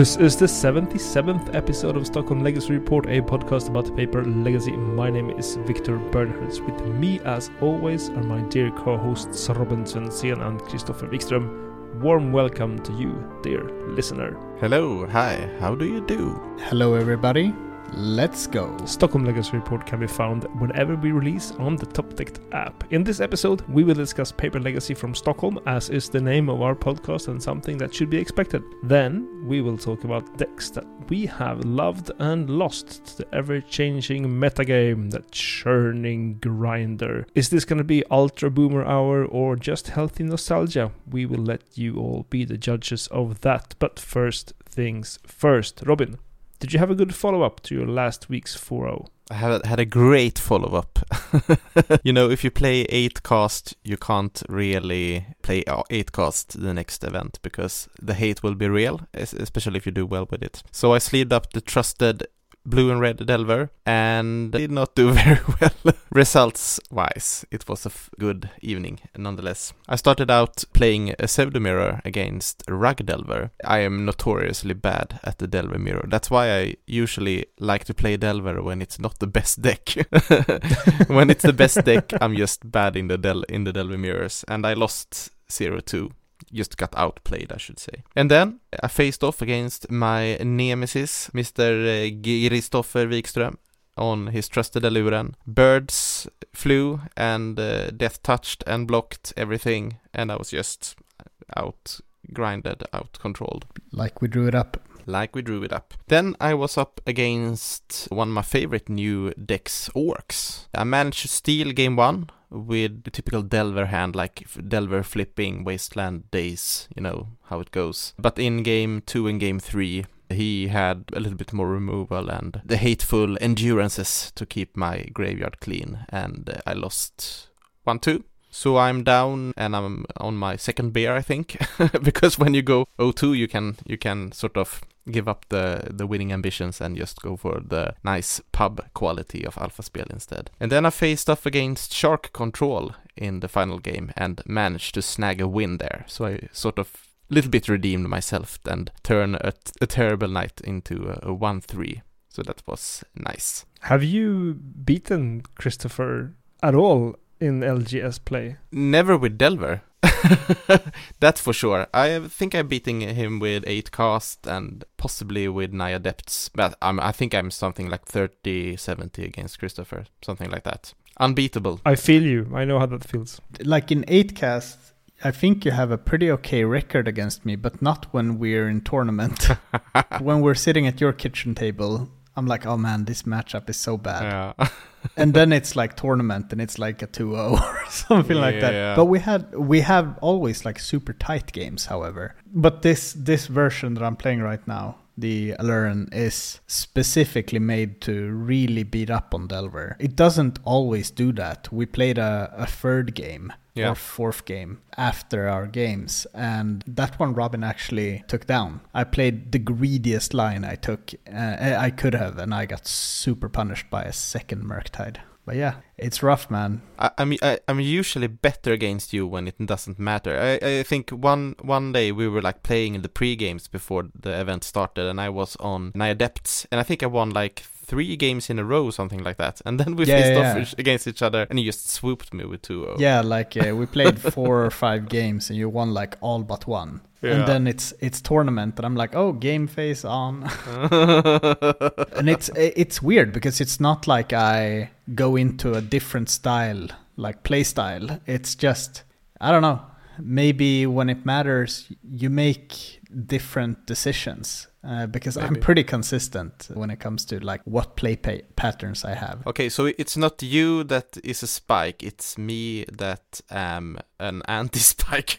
This is the 77th episode of Stockholm Legacy Report, a podcast about the paper legacy. My name is Victor Bernhards. With me, as always, are my dear co hosts Robin Svensson and Christopher Wikström. Warm welcome to you, dear listener. Hello, hi, how do you do? Hello, everybody. Let's go. Stockholm Legacy Report can be found whenever we release on the Top Deck app. In this episode, we will discuss Paper Legacy from Stockholm, as is the name of our podcast and something that should be expected. Then, we will talk about decks that we have loved and lost to the ever changing metagame, the churning grinder. Is this going to be Ultra Boomer Hour or just healthy nostalgia? We will let you all be the judges of that. But first things first. Robin, did you have a good follow up to your last week's 4 0? I have had a great follow up. you know, if you play 8 cast, you can't really play uh, 8 cast the next event because the hate will be real, especially if you do well with it. So I sleeved up the trusted blue and red Delver and did not do very well results wise. It was a good evening nonetheless. I started out playing a pseudo mirror against Rug Delver. I am notoriously bad at the Delver mirror. That's why I usually like to play Delver when it's not the best deck. when it's the best deck, I'm just bad in the Del in the Delver mirrors and I lost 0-2 just got outplayed, I should say. And then I faced off against my nemesis, Mr. Kristoffer Wikström, on his trusted Aluren. Birds flew and uh, death touched and blocked everything, and I was just out grinded, out controlled. Like we drew it up. Like we drew it up. Then I was up against one of my favorite new decks, Orcs. I managed to steal game one with the typical Delver hand, like Delver flipping Wasteland Daze, you know how it goes. But in game two and game three, he had a little bit more removal and the hateful endurances to keep my graveyard clean, and uh, I lost 1 2. So I'm down and I'm on my second beer, I think, because when you go 0-2, you can you can sort of give up the the winning ambitions and just go for the nice pub quality of Alpha Spiel instead. And then I faced off against Shark Control in the final game and managed to snag a win there. So I sort of little bit redeemed myself and turn a, a terrible night into a, a 1-3. So that was nice. Have you beaten Christopher at all in LGS play? Never with Delver. That's for sure. I think I'm beating him with 8 cast and possibly with 9 adepts. But I'm, I think I'm something like 30 70 against Christopher. Something like that. Unbeatable. I feel you. I know how that feels. Like in 8 cast, I think you have a pretty okay record against me, but not when we're in tournament. when we're sitting at your kitchen table, I'm like, oh man, this matchup is so bad. Yeah. and then it's like tournament and it's like a 2-0 or something yeah, like that. Yeah. But we had we have always like super tight games, however. But this this version that I'm playing right now, the Aluren is specifically made to really beat up on Delver. It doesn't always do that. We played a, a third game yeah. or fourth game after our games, and that one Robin actually took down. I played the greediest line I took, uh, I could have, and I got super punished by a second Murktide. But yeah, it's rough, man. I, I'm I, I'm usually better against you when it doesn't matter. I, I think one one day we were like playing in the pre games before the event started, and I was on Nine Adepts, and I think I won like three games in a row, something like that. And then we yeah, faced yeah, off against each other, and you just swooped me with 2 Yeah, like uh, we played four or five games, and you won like all but one. Yeah. And then it's it's tournament, and I'm like, oh, game face on. and it's it's weird because it's not like I go into a different style, like play style. It's just I don't know. Maybe when it matters, you make different decisions uh, because Maybe. I'm pretty consistent when it comes to like what play pa- patterns I have. Okay, so it's not you that is a spike; it's me that am an anti-spike.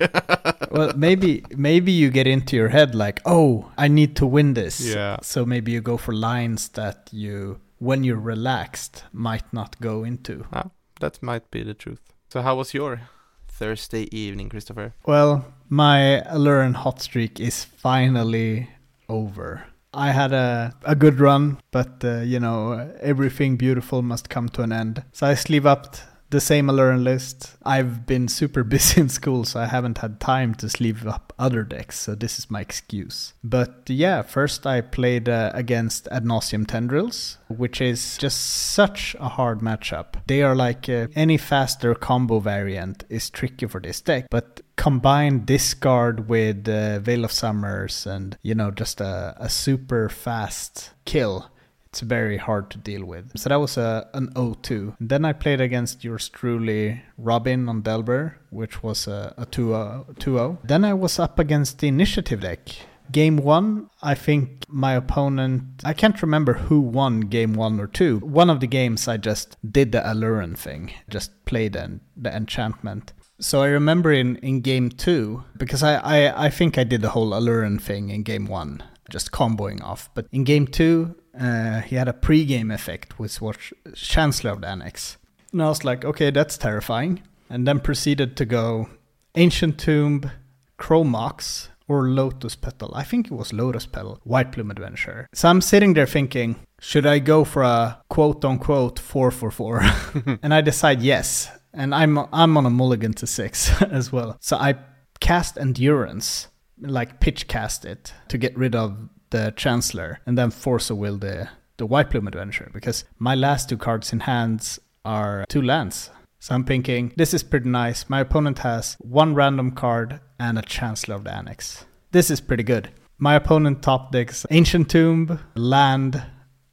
well, maybe maybe you get into your head like, oh, I need to win this. Yeah. So maybe you go for lines that you, when you're relaxed, might not go into. Ah, that might be the truth. So how was your Thursday evening, Christopher? Well, my Aluren hot streak is finally over. I had a, a good run, but uh, you know, everything beautiful must come to an end. So I sleeve up the same Aluren list. I've been super busy in school, so I haven't had time to sleeve up other decks, so this is my excuse. But yeah, first I played uh, against Ad Nauseam Tendrils, which is just such a hard matchup. They are like uh, any faster combo variant is tricky for this deck, but combine discard with uh, Veil of Summers and, you know, just a, a super fast kill it's very hard to deal with. So that was a an 0-2. Then I played against yours truly, Robin on Delver, which was a, a 2-0. Uh, then I was up against the initiative deck. Game one, I think my opponent, I can't remember who won game one or two. One of the games I just did the Aluren thing, just played the, the enchantment. So I remember in, in game two, because I, I, I think I did the whole Aluren thing in game one, just comboing off. But in game two, uh, he had a pre-game effect, which was Chancellor of the Annex. And I was like, okay, that's terrifying. And then proceeded to go Ancient Tomb, Chrome Mox, or Lotus Petal. I think it was Lotus Petal, White Plume Adventurer. So I'm sitting there thinking, should I go for a quote unquote 4 for 4? and I decide yes. And I'm I'm on a mulligan to 6 as well. So I cast Endurance, like pitch cast it to get rid of the Chancellor, and then Force of Will the the White Plume Adventurer, because my last two cards in hands are two lands. So I'm thinking this is pretty nice. My opponent has one random card and a Chancellor of the Annex. This is pretty good. My opponent top decks Ancient Tomb, land,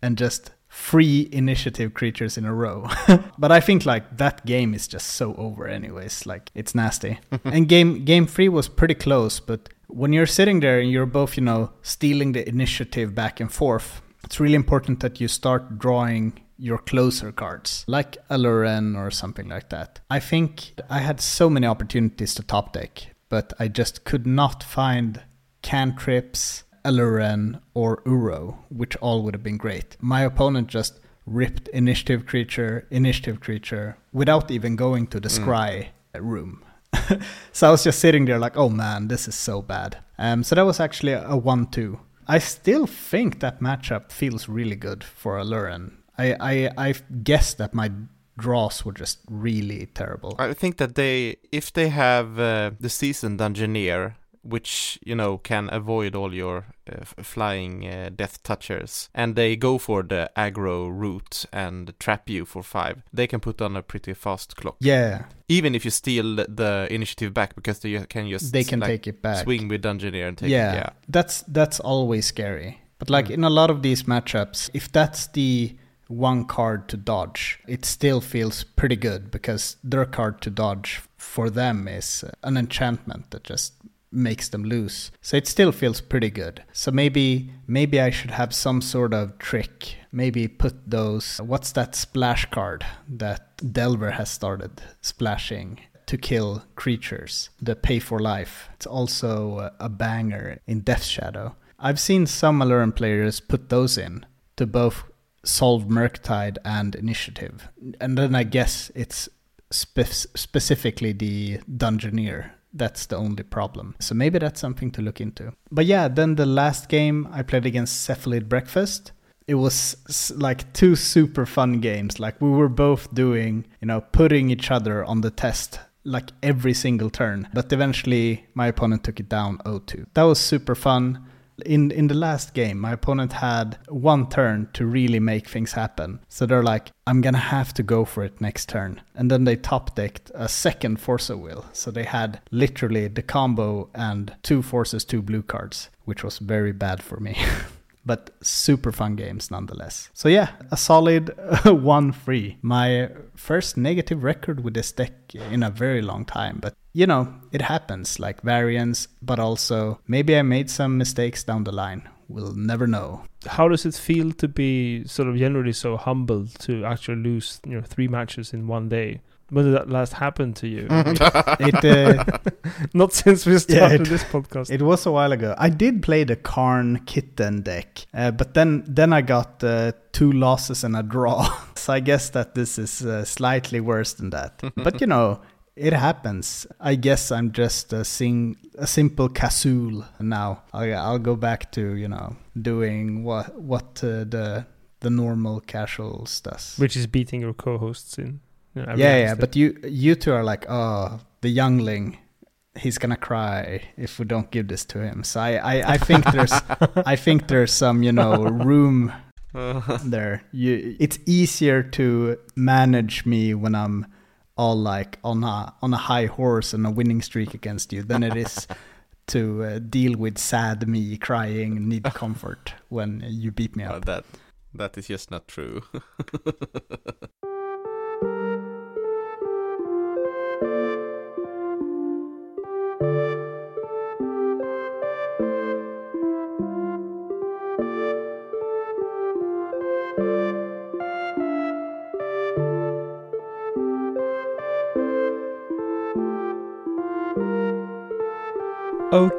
and just three initiative creatures in a row. but I think like that game is just so over anyways. Like it's nasty. and game game three was pretty close, but when you're sitting there and you're both, you know, stealing the initiative back and forth, it's really important that you start drawing your closer cards, like a Aluren or something like that. I think I had so many opportunities to top deck, but I just could not find cantrips, a Aluren, or Uro, which all would have been great. My opponent just ripped initiative creature, initiative creature, without even going to the mm. scry room. so I was just sitting there like, oh man, this is so bad. Um, so that was actually a 1 2. I still think that matchup feels really good for Aluren. I, I, I guess that my draws were just really terrible. I think that they, if they have uh, the seasoned Dungeoneer which you know can avoid all your uh, flying uh, death touchers. And they go for the aggro route and trap you for five. They can put on a pretty fast clock. Yeah. Even if you steal the initiative back because they can just they can like, take it back. swing with dungeoneer and take yeah, it yeah. that's that's always scary. But like mm. in a lot of these matchups if that's the one card to dodge, it still feels pretty good because their card to dodge for them is an enchantment that just makes them lose. So it still feels pretty good. So maybe maybe I should have some sort of trick. Maybe put those what's that splash card that Delver has started splashing to kill creatures. The pay for life. It's also a banger in Death Shadow. I've seen some Aluren players put those in to both solve Murktide and Initiative. And then I guess it's spe- specifically the Dungeoneer that's the only problem. So maybe that's something to look into. But yeah, then the last game I played against Cephalid Breakfast. It was like two super fun games. Like we were both doing, you know, putting each other on the test like every single turn. But eventually my opponent took it down 0-2. That was super fun in in the last game, my opponent had one turn to really make things happen. So they're like, I'm gonna have to go for it next turn. And then they top decked a second Force of Will. So they had literally the combo and two forces, two blue cards, which was very bad for me. but super fun games nonetheless. So yeah, a solid 1-3. My first negative record with this deck in a very long time, but you know, it happens like variance, but also maybe I made some mistakes down the line. We'll never know. How does it feel to be sort of generally so humble to actually lose, you know, three matches in one day? When did that last happen to you? it uh, not since we started yeah, it, this podcast. It was a while ago. I did play the Karn Kitten deck, uh, but then then I got uh, two losses and a draw. so I guess that this is uh, slightly worse than that. but you know, it happens. I guess I'm just a sing a simple Kazul now. I'll, I'll go back to you know doing what what uh, the the normal casuals does, which is beating your co-hosts in You know, yeah, yeah. But you you two are like, oh, the youngling. He's gonna cry if we don't give this to him. So I, I, I think there's I think there's some you know room there. You, it's easier to manage me when I'm all like on a on a high horse and a winning streak against you than it is to uh, deal with sad me crying, need comfort when you beat me up. that that is just not true.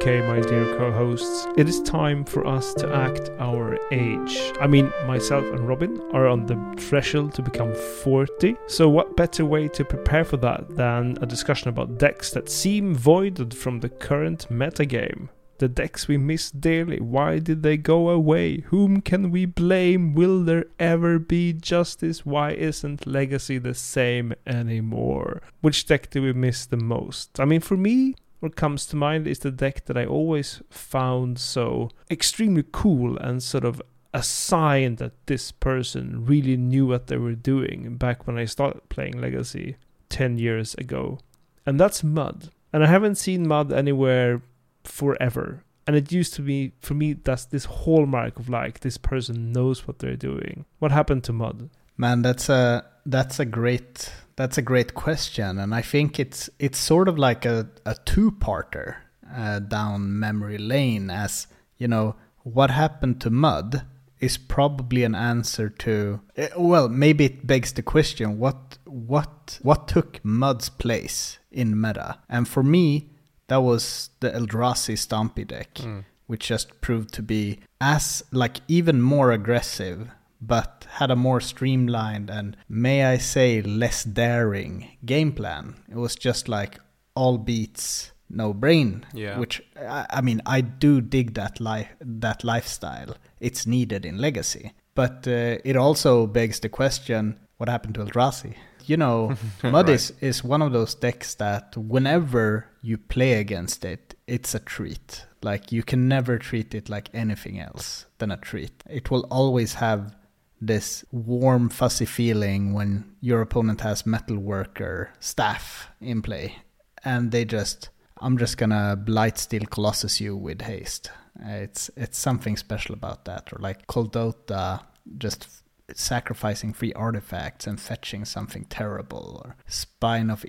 Okay, my dear co hosts, it is time for us to act our age. I mean, myself and Robin are on the threshold to become 40, so what better way to prepare for that than a discussion about decks that seem voided from the current metagame? The decks we miss dearly, why did they go away? Whom can we blame? Will there ever be justice? Why isn't Legacy the same anymore? Which deck do we miss the most? I mean, for me, what comes to mind is the deck that I always found so extremely cool and sort of a sign that this person really knew what they were doing back when I started playing Legacy 10 years ago. And that's Mud. And I haven't seen Mud anywhere forever. And it used to be, for me, that's this hallmark of like, this person knows what they're doing. What happened to Mud? Man, that's a that's a great that's a great question, and I think it's it's sort of like a a two parter uh, down memory lane. As you know, what happened to Mud is probably an answer to uh, well, maybe it begs the question: what what what took Mud's place in meta? And for me, that was the Eldrazi Stompy deck. Mm. Which just proved to be as like even more aggressive but had a more streamlined and, may I say, less daring game plan. It was just like all beats, no brain. Yeah. Which I, I mean, I do dig that life, that lifestyle. It's needed in Legacy, but uh, it also begs the question: What happened to Eldrazi? You know, Mud right. is, is one of those decks that whenever you play against it, it's a treat. Like you can never treat it like anything else than a treat. It will always have this warm, fuzzy feeling when your opponent has metalworker staff in play, and they just, I'm just gonna blight Blightsteel Colossus you with haste. It's it's something special about that, or like Kuldotha just sacrificing free artifacts and fetching something terrible, or Spine of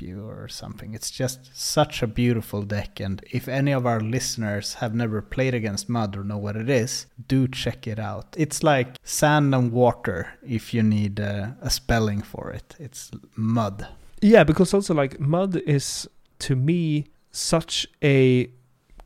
you, or something. It's just such a beautiful deck, and if any of our listeners have never played against Mud or know what it is, do check it out. It's like sand and water if you need a, a spelling for it. It's Mud. Yeah, because also like Mud is to me such a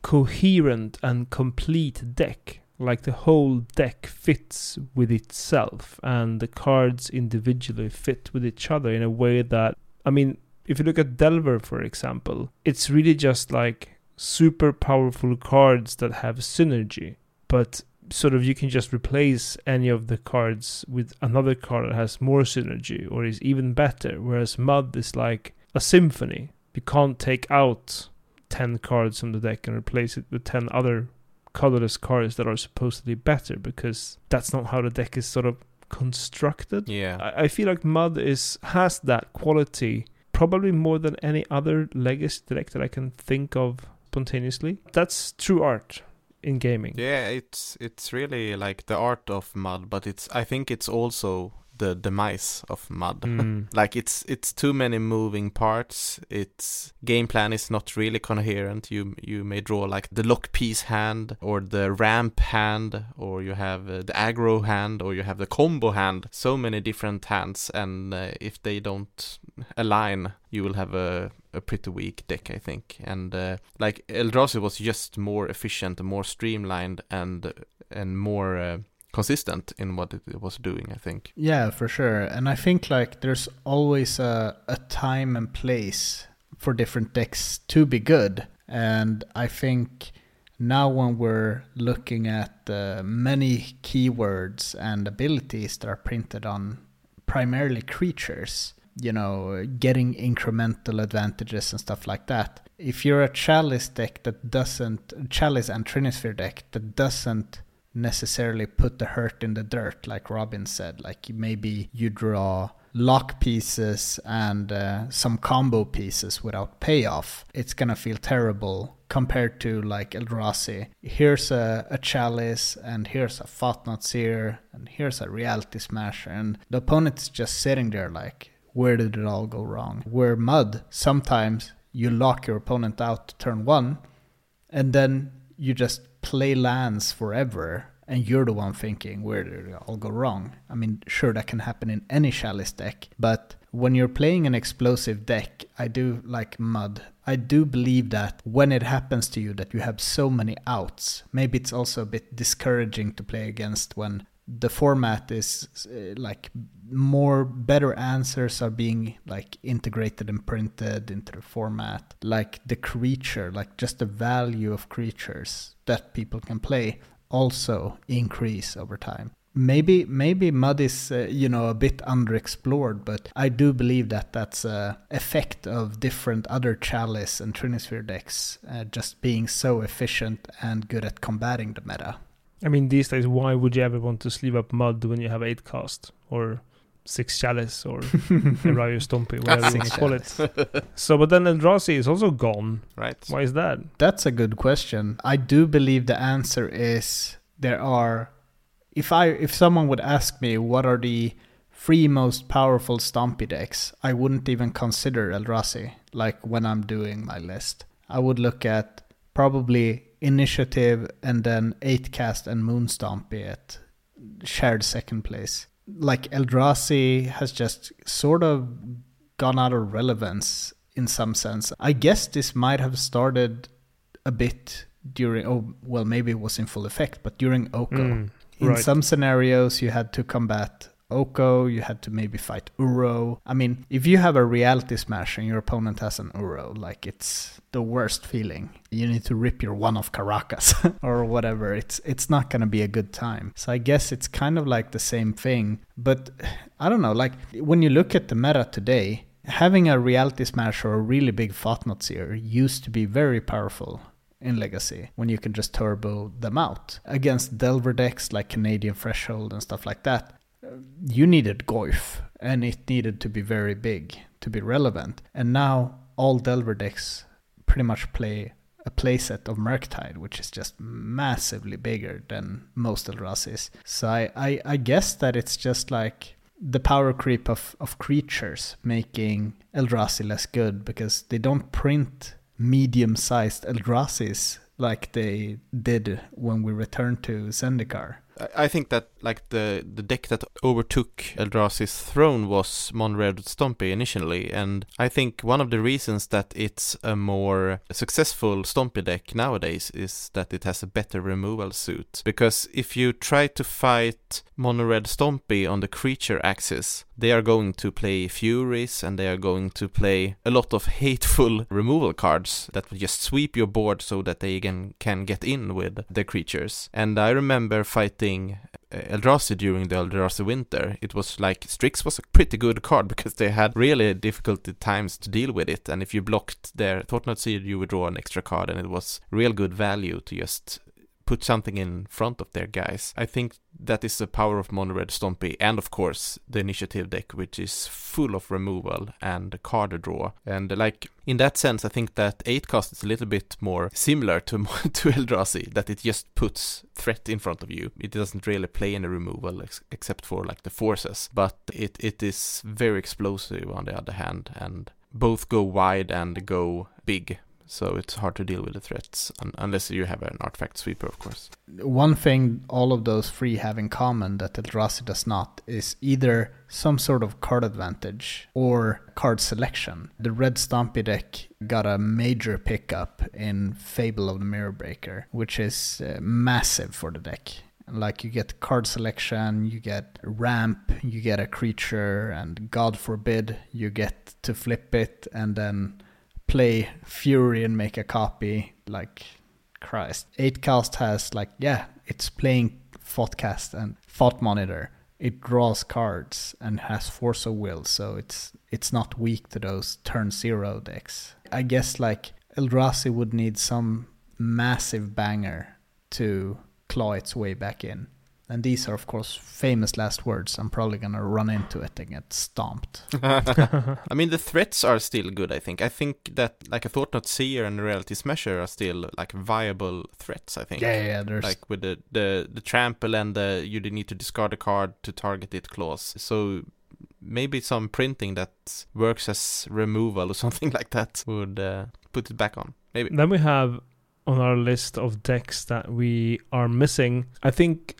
coherent and complete deck like the whole deck fits with itself and the cards individually fit with each other in a way that i mean if you look at delver for example it's really just like super powerful cards that have synergy but sort of you can just replace any of the cards with another card that has more synergy or is even better whereas mud is like a symphony. You can't take out 10 cards from the deck and replace it with 10 other colorless cards that are supposedly better because that's not how the deck is sort of constructed. Yeah. I, I feel like Mud is has that quality probably more than any other legacy deck that I can think of spontaneously. That's true art in gaming. Yeah, it's it's really like the art of Mud, but it's I think it's also the demise of mud mm. like it's it's too many moving parts its game plan is not really coherent you you may draw like the lock piece hand or the ramp hand or you have uh, the aggro hand or you have the combo hand so many different hands and uh, if they don't align you will have a a pretty weak deck, I think. And uh, like Eldrazi was just more efficient, more streamlined, and and more uh, consistent in what it was doing i think yeah for sure and i think like there's always a, a time and place for different decks to be good and i think now when we're looking at uh, many keywords and abilities that are printed on primarily creatures you know, getting incremental advantages and stuff like that. If you're a Chalice deck that doesn't, Chalice and Trinisphere deck that doesn't necessarily put the hurt in the dirt, like Robin said, like maybe you draw lock pieces and uh, some combo pieces without payoff, it's gonna feel terrible compared to like Eldrazi. Here's a, a chalice and here's a Seer and here's a Reality Smasher and the opponent's just sitting there like, where did it all go wrong? Where Mud, sometimes you lock your opponent out to turn one and then you just play lands forever and you're the one thinking where did it all go wrong. I mean, sure that can happen in any Chalice deck, but when you're playing an explosive deck, I do like Mud. I do believe that when it happens to you that you have so many outs, maybe it's also a bit discouraging to play against when the format is uh, like more better answers are being like integrated and printed into the format like the creature like just the value of creatures that people can play also increase over time. Maybe maybe mud is uh, you know a bit underexplored, but I do believe that that's a effect of different other chalice and trinisphere decks uh, just being so efficient and good at combating the meta. I mean, these days, why would you ever want to sleeve up mud when you have eight cast or six chalice or Rayo Stompy, whatever you want to call it. so, but then Eldrazi is also gone. Right. Why is that? That's a good question. I do believe the answer is there are. If I if someone would ask me what are the three most powerful Stompy decks, I wouldn't even consider Eldrazi. Like when I'm doing my list, I would look at probably Initiative and then Eight Cast and Moon Stompy at shared second place like Eldrazi has just sort of gone out of relevance in some sense. I guess this might have started a bit during oh well maybe it was in full effect, but during Oko. Mm, in right. some scenarios you had to combat Oko, you had to maybe fight Uro. I mean, if you have a reality smash and your opponent has an Uro, like it's the worst feeling. You need to rip your one off Karakas or whatever. It's it's not gonna be a good time. So I guess it's kind of like the same thing. But I don't know, like when you look at the meta today, having a reality smash or a really big Thought-Knot Seer used to be very powerful in Legacy when you can just turbo them out. Against Delver decks like Canadian Threshold and stuff like that, you needed Goyf, and it needed to be very big to be relevant. And now all Delver decks pretty much play a playset of Murktide, which is just massively bigger than most Eldrazi's. So I, I, I guess that it's just like the power creep of, of creatures making Eldrazi less good because they don't print medium sized Eldrazi's like they did when we returned to Zendikar. I think that like the the deck that overtook Eldrazi's throne was Mono-Red Stompy initially, and I think one of the reasons that it's a more successful Stompy deck nowadays is that it has a better removal suit. Because if you try to fight Mono-Red Stompy on the creature axis, they are going to play Furies and they are going to play a lot of hateful removal cards that will just sweep your board so that they can, can get in with the creatures. And I remember fighting uh, Eldrazi during the Eldrazi winter, it was like Strix was a pretty good card because they had really difficult times to deal with it. And if you blocked their Thought-Knot Seer, you would draw an extra card, and it was real good value to just put something in front of their guys. I think that is the power of Mono-Red Stompy, and of course the initiative deck, which is full of removal and card draw. And like in that sense, I think that 8 cast is a little bit more similar to to Eldrazi, that it just puts threat in front of you. It doesn't really play any removal ex- except for like the forces, but it it is very explosive on the other hand, and both go wide and go big so it's hard to deal with the threats un- unless you have an artifact sweeper, of course. One thing all of those three have in common that Eldrazi does not is either some sort of card advantage or card selection. The red Stompy deck got a major pickup in Fable of the Mirror Breaker, which is uh, massive for the deck like you get card selection, you get ramp, you get a creature, and God forbid you get to flip it and then play Fury and make a copy. Like Christ, 8cast has like yeah, it's playing Thoughtcast and Thought Monitor. it draws cards and has force of will, so it's it's not weak to those turn zero decks. I guess like Eldrazi would need some massive banger to claw its way back in. And these are, of course, famous last words. I'm probably going to run into it and get stomped. I mean, the threats are still good, I think. I think that, like, a Thought-Knot Seer and a Reality Smasher are still, like, viable threats, I think. Yeah, yeah, there's... Like, with the, the, the trample and the you need to discard a card to target it clause. So maybe some printing that works as removal or something like that would uh, put it back on. Maybe. Then we have on our list of decks that we are missing. I think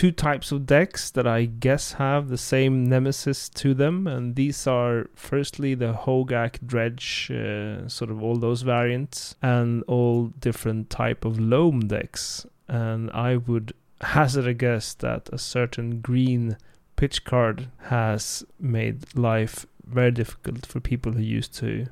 two types of decks that I guess have the same nemesis to them, and these are firstly the Hogak Dredge, uh, sort of all those variants, and all different type of loam decks. And I would hazard a guess that a certain green pitch card has made life very difficult for people who used to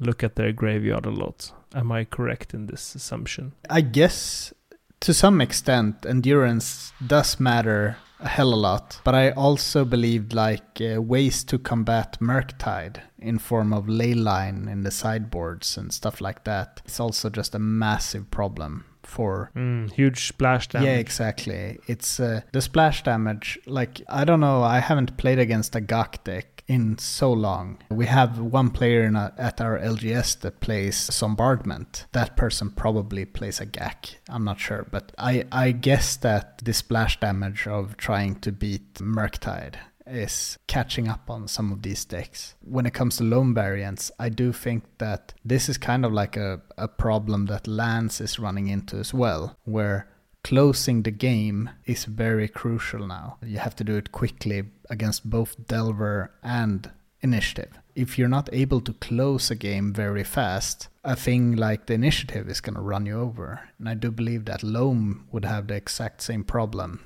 look at their graveyard a lot. Am I correct in this assumption? I guess to some extent, endurance does matter a hell a lot. But I also believed like uh, ways to combat Murktide in form of leyline in the sideboards and stuff like that. It's also just a massive problem for mm, huge splash damage. Yeah, exactly. It's uh, the splash damage. Like I don't know. I haven't played against a Gak deck in so long. We have one player a, at our LGS that plays Bombardment. That person probably plays a Gak. I'm not sure, but I, I guess that the splash damage of trying to beat Murktide is catching up on some of these decks. When it comes to loam variants, I do think that this is kind of like a, a problem that Lands is running into as well, where closing the game is very crucial now. You have to do it quickly against both Delver and Initiative. If you're not able to close a game very fast, a thing like the Initiative is going to run you over. And I do believe that Loam would have the exact same problem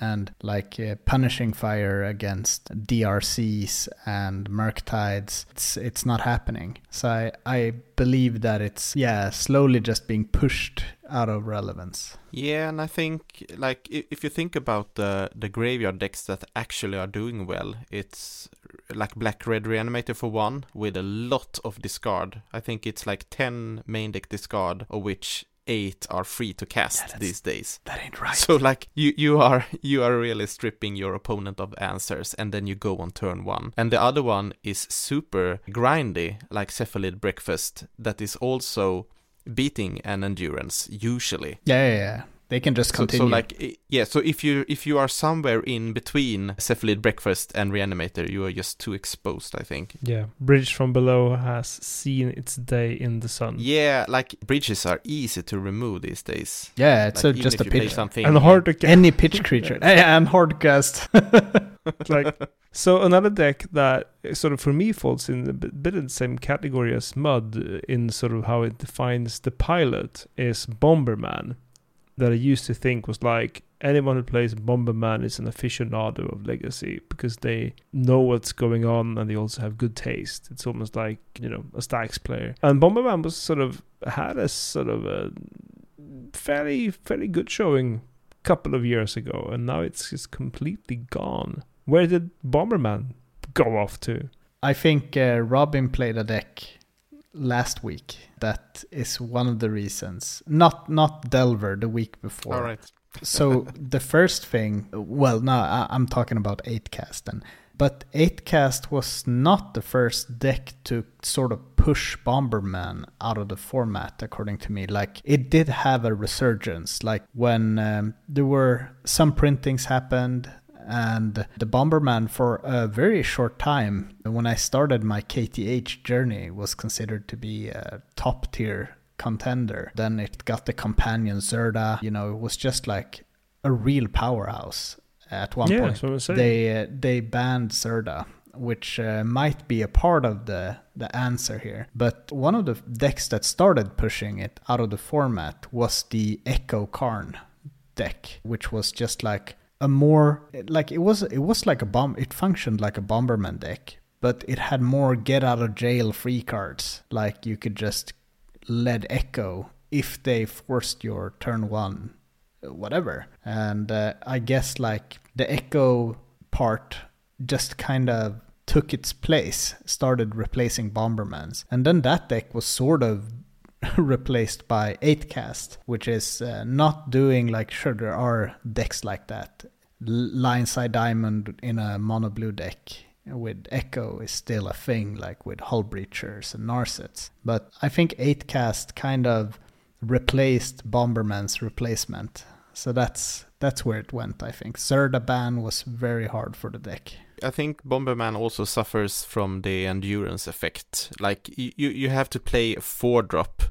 and like uh, punishing fire against DRCs and Murktides, it's it's not happening. So I, I believe that it's yeah slowly just being pushed out of relevance. Yeah, and I think like if you think about the the graveyard decks that actually are doing well, it's like Black Red Reanimator for one with a lot of discard. I think it's like ten main deck discard, of which eight are free to cast yeah, these days. That ain't right. So like you you are you are really stripping your opponent of answers, and then you go on turn one. And the other one is super grindy, like Cephalid Breakfast, that is also beating an endurance usually. Yeah, yeah, yeah. They can just continue. So, so, like, yeah. So if you if you are somewhere in between Cephalid Breakfast and Reanimator, you are just too exposed. I think. Yeah, Bridge from Below has seen its day in the sun. Yeah, like bridges are easy to remove these days. Yeah, it's like, a, just a pitch something and hard to cast. Any pitch creature. yeah, and hard cast. like so another deck that sort of for me falls in a bit in the same category as Mud in sort of how it defines the pilot is Bomberman that I used to think was like anyone who plays Bomberman is an aficionado of Legacy because they know what's going on and they also have good taste. It's almost like, you know, a Stax player. And Bomberman was sort of had a sort of a fairly fairly good showing a couple of years ago and now it's just completely gone. Where did Bomberman go off to? I think uh, Robin played a deck last week. That is one of the reasons. Not not Delver the week before. All right. so the first thing, well, no, I, am talking about 8cast then. But 8cast was not the first deck to sort of push Bomberman out of the format, according to me. Like, it did have a resurgence. Like, when um, there were some printings happened, and the Bomberman for a very short time when I started my KTH journey was considered to be a top tier contender. Then it got the companion Zirda, you know, it was just like a real powerhouse at one yeah, point. They uh, they banned Zirda which uh, might be a part of the the answer here. But one of the decks that started pushing it out of the format was the Echo Karn deck, which was just like a more like it was it was like a bomb it functioned like a bomberman deck but it had more get out of jail free cards like you could just let echo if they forced your turn one whatever and uh, i guess like the echo part just kind of took its place, started replacing Bombermans. And then that deck was sort of replaced by 8cast, which is uh, not doing like, sure, there are decks like that. Lion's Eye Diamond in a mono blue deck with Echo is still a thing, like with Hull Breachers and Narsets. But I think 8cast kind of replaced Bomberman's replacement. So that's that's where it went, I think. Zirda ban was very hard for the deck. I think Bomberman also suffers from the endurance effect. Like you, you have to play a four drop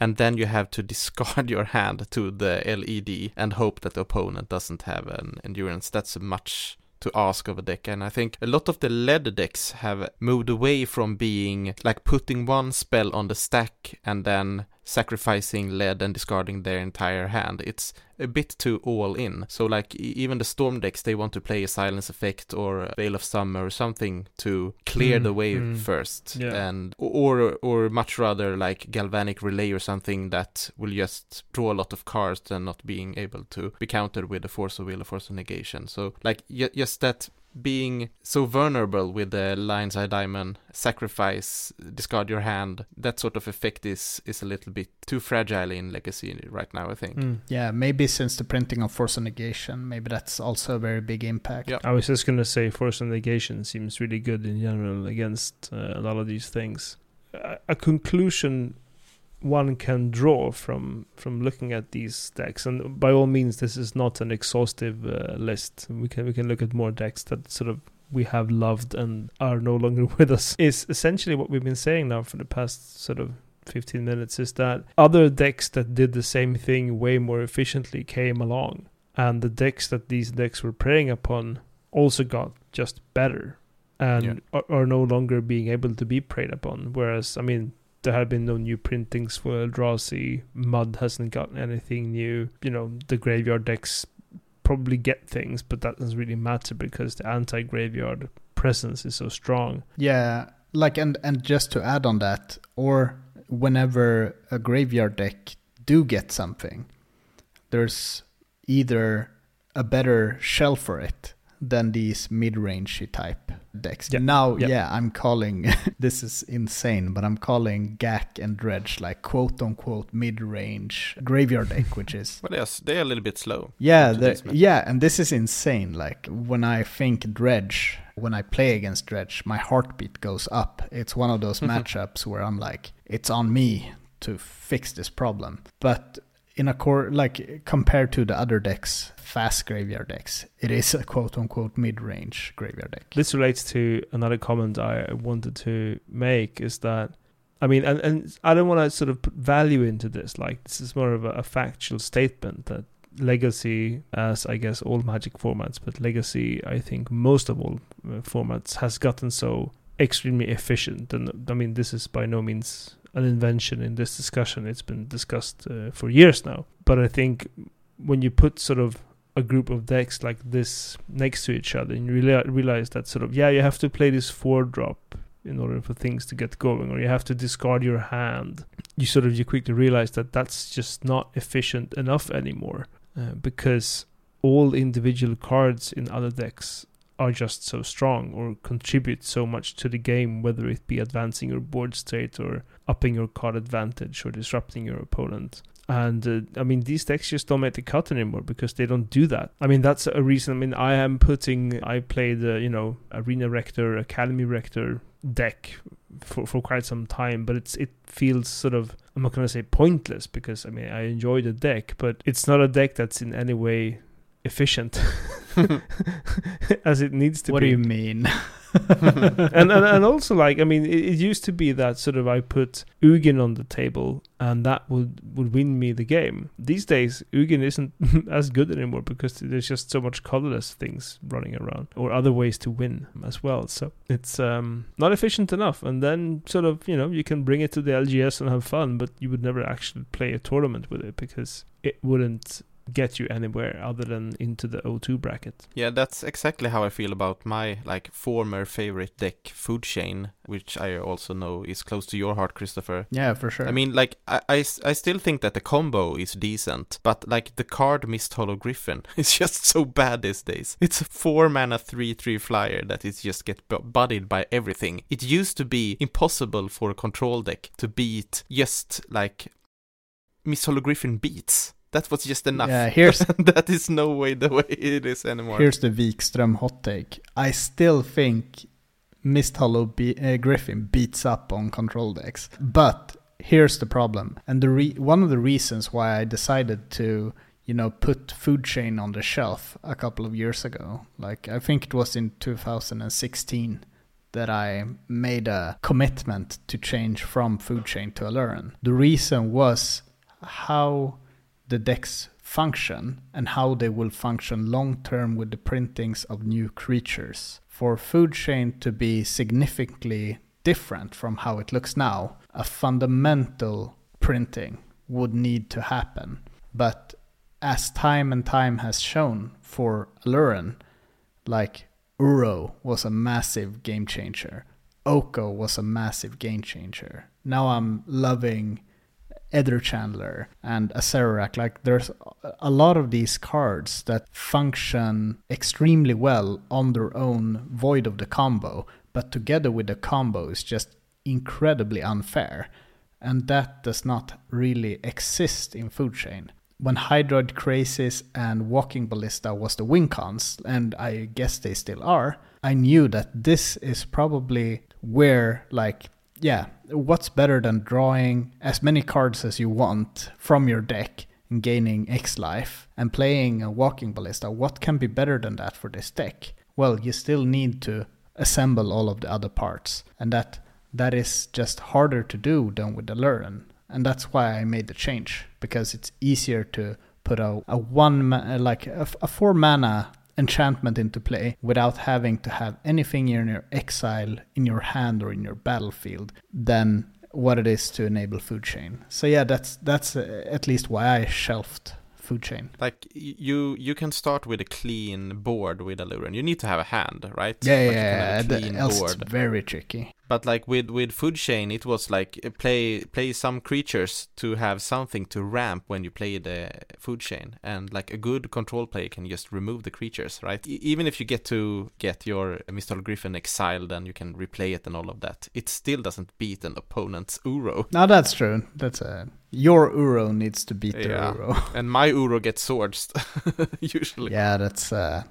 and then you have to discard your hand to the LED and hope that the opponent doesn't have an endurance. That's much to ask of a deck. And I think a lot of the LED decks have moved away from being like putting one spell on the stack and then sacrificing LED and discarding their entire hand. It's a bit too all in. So like even the storm decks, they want to play a silence effect or a Veil of Summer or something to clear mm, the way mm, first, yeah. and or or much rather like galvanic relay or something that will just draw a lot of cards and not being able to be countered with a force of will or force of negation. So like just that being so vulnerable with the Lion's Eye Diamond, sacrifice, discard your hand, that sort of effect is is a little bit too fragile in Legacy right now, I think. Mm. Yeah, maybe since the printing of Force of Negation, maybe that's also a very big impact. Yeah. I was just gonna say Force of Negation seems really good in general against uh, a lot of these things. A, a conclusion one can draw from from looking at these decks. And by all means, this is not an exhaustive uh, list. We can we can look at more decks that sort of we have loved and are no longer with us. Is essentially what we've been saying now for the past sort of 15 minutes. Is that other decks that did the same thing way more efficiently came along, and the decks that these decks were preying upon also got just better and yeah. are, are no longer being able to be preyed upon. Whereas, I mean, there have been no new printings for Eldrazi. Mud hasn't gotten anything new. You know, the graveyard decks probably get things, but that doesn't really matter because the anti-graveyard presence is so strong. Yeah, like and and just to add on that, or whenever a graveyard deck do get something, there's either a better shell for it than these mid-rangey type decks. Yep. Now, yep. yeah, I'm calling this is insane, but I'm calling GAC and Dredge like quote unquote mid-range graveyard deck, which is well, yes, they're a little bit slow. Yeah, yeah, and this is insane. Like when I think Dredge, when I play against Dredge, my heartbeat goes up. It's one of those matchups where I'm like, it's on me to fix this problem. But in a core like compared to the other decks fast graveyard decks it is a quote unquote mid-range graveyard deck this relates to another comment i wanted to make is that i mean and, and i don't want to sort of put value into this like this is more of a, a factual statement that legacy as i guess all magic formats but legacy i think most of all uh, formats has gotten so extremely efficient and i mean this is by no means an invention in this discussion. It's been discussed uh, for years now. But I think when you put sort of a group of decks like this next to each other, and you reali- realize that sort of yeah, you have to play this four drop in order for things to get going, or you have to discard your hand. You sort of you quickly realize that that's just not efficient enough anymore uh, because all individual cards in other decks are just so strong or contribute so much to the game, whether it be advancing your board state or upping your card advantage or disrupting your opponent. And uh, I mean, these just don't make the cut anymore because they don't do that. I mean, that's a reason. I mean, I am putting, I played, uh, you know, Arena Rector, Academy Rector deck for, for quite some time, but it's it feels sort of I'm not gonna say pointless because I mean I enjoy the deck, but it's not a deck that's in any way efficient as it needs to what be. What do you mean? and, and and also like I mean it, it, used to be that sort of I put Ugin on the table and that would would win me the game. These days Ugin isn't as good anymore because there's just so much colorless things running around or other ways to win as well. So it's um not efficient enough and then sort of you know you can bring it to the LGS and have fun but you would never actually play a tournament with it because it wouldn't get you anywhere other than into the O2 bracket. Yeah, that's exactly how I feel about my like former favorite deck, Food Chain, which I also know is close to your heart, Christopher. Yeah, for sure. I mean, like I, I, I still think that the combo is decent, but like the card Misthollow Griffin is just so bad these days. It's a four mana three three flyer that is just get bodied by everything. It used to be impossible for a control deck to beat just like Misthollow Griffin beats that was just enough. Yeah, here's that is no way the way it is anymore. Here's the Wikström hot take. I still think Misthollow be- uh, Griffin beats up on control decks, but here's the problem, and the re- one of the reasons why I decided to you know put Food Chain on the shelf a couple of years ago. Like I think it was in 2016 that I made a commitment to change from Food Chain to Aluren. The reason was how the decks function and how they will function long term with the printings of new creatures. For Food Chain to be significantly different from how it looks now, a fundamental printing would need to happen. But as time and time has shown for Aluren, like Uro was a massive game changer. Oko was a massive game changer. Now I'm loving Aether Channeler and Acererak. Like there's a lot of these cards that function extremely well on their own void of the combo, but together with the combo is just incredibly unfair. And that does not really exist in Food Chain. When Hydroid Krasis and Walking Ballista was the win cons, and I guess they still are, I knew that this is probably where like yeah, what's better than drawing as many cards as you want from your deck and gaining X life and playing a walking ballista? What can be better than that for this deck? Well, you still need to assemble all of the other parts, and that that is just harder to do than with the Luren. And that's why I made the change because it's easier to put a, a one like a, a four mana enchantment into play without having to have anything in your exile in your hand or in your battlefield than what it is to enable food chain. So yeah, that's that's uh, at least why I shelved food chain. Like you you can start with a clean board with Aluren. You need to have a hand, right? Yeah, like yeah, yeah. Else board. it's very tricky. But like with with food chain, it was like uh, play play some creatures to have something to ramp when you play the food chain, and like a good control player can just remove the creatures, right? E- even if you get to get your mr Griffin exiled and you can replay it and all of that, it still doesn't beat an opponent's Uro. now that's true. That's a your Uro needs to beat their yeah. Uro, and my Uro gets swords usually. Yeah, that's uh,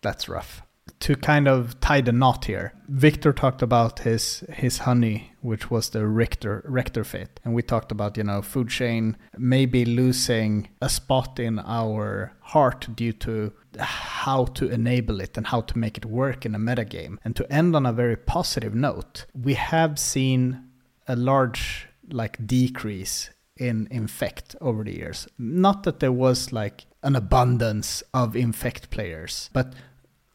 that's rough to kind of tie the knot here, Victor talked about his his honey, which was the Rector Rector fit, and we talked about you know food chain maybe losing a spot in our heart due to how to enable it and how to make it work in a metagame. And to end on a very positive note, we have seen a large like decrease in infect over the years. Not that there was like an abundance of infect players, but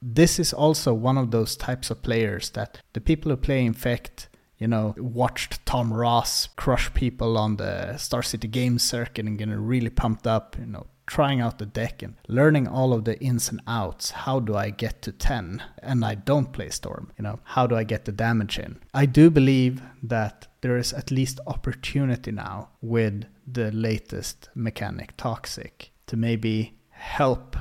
this is also one of those types of players that the people who play Infect, you know, watched Tom Ross crush people on the Star City Games circuit and getting really pumped up, you know, trying out the deck and learning all of the ins and outs. How do I get to 10 and I don't play Storm? You know, how do I get the damage in? I do believe that there is at least opportunity now with the latest mechanic Toxic to maybe help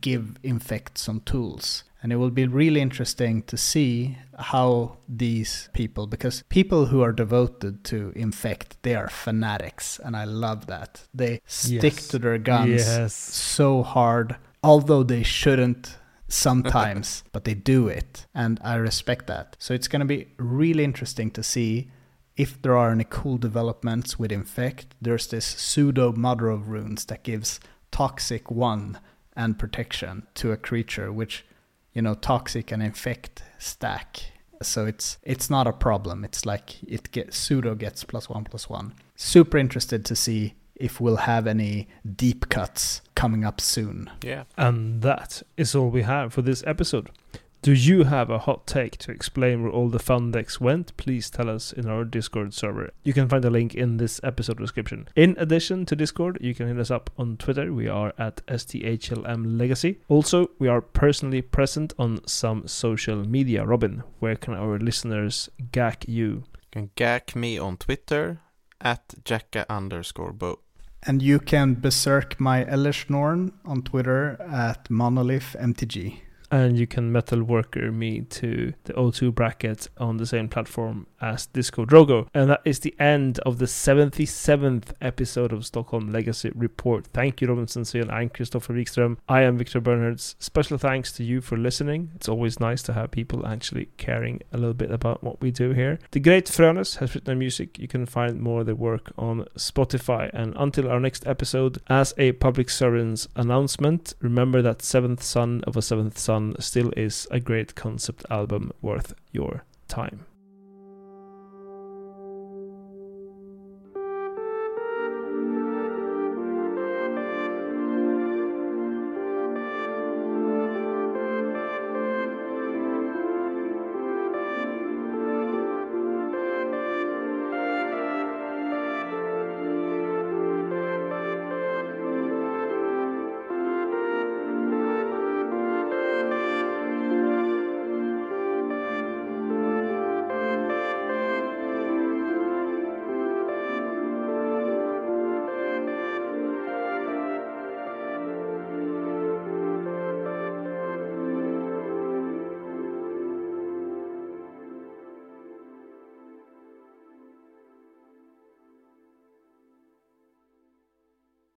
give Infect some tools. And it will be really interesting to see how these people, because people who are devoted to Infect, they are fanatics. And I love that. They stick yes. to their guns yes. so hard, although they shouldn't sometimes, but they do it. And I respect that. So it's going to be really interesting to see if there are any cool developments with Infect. There's this pseudo Mother of Runes that gives Toxic 1 and protection to a creature, which you know toxic and infect stack. So it's it's not a problem. It's like it gets pseudo gets plus one plus one. Super interested to see if we'll have any deep cuts coming up soon. Yeah. And that is all we have for this episode. Do you have a hot take to explain where all the fun decks went? Please tell us in our Discord server. You can find a link in this episode description. In addition to Discord, you can hit us up on Twitter. We are at STHLM Legacy. Also, we are personally present on some social media. Robin, where can our listeners gack you? You can gack me on Twitter at jacka underscore bow. And you can berserk my Elesh Norn on Twitter at monolithmtg and you can metal worker me to the O2 bracket on the same platform as Disco Drogo. And that is the end of the 77th episode of Stockholm Legacy Report. Thank you, Robinson Seal and Christopher Wikström. I am Victor Bernhards. Special thanks to you for listening. It's always nice to have people actually caring a little bit about what we do here. The Great Frönes has written music. You can find more of their work on Spotify. And until our next episode, as a public servant's announcement, remember that Seventh Son of a Seventh Son still is a great concept album worth your time.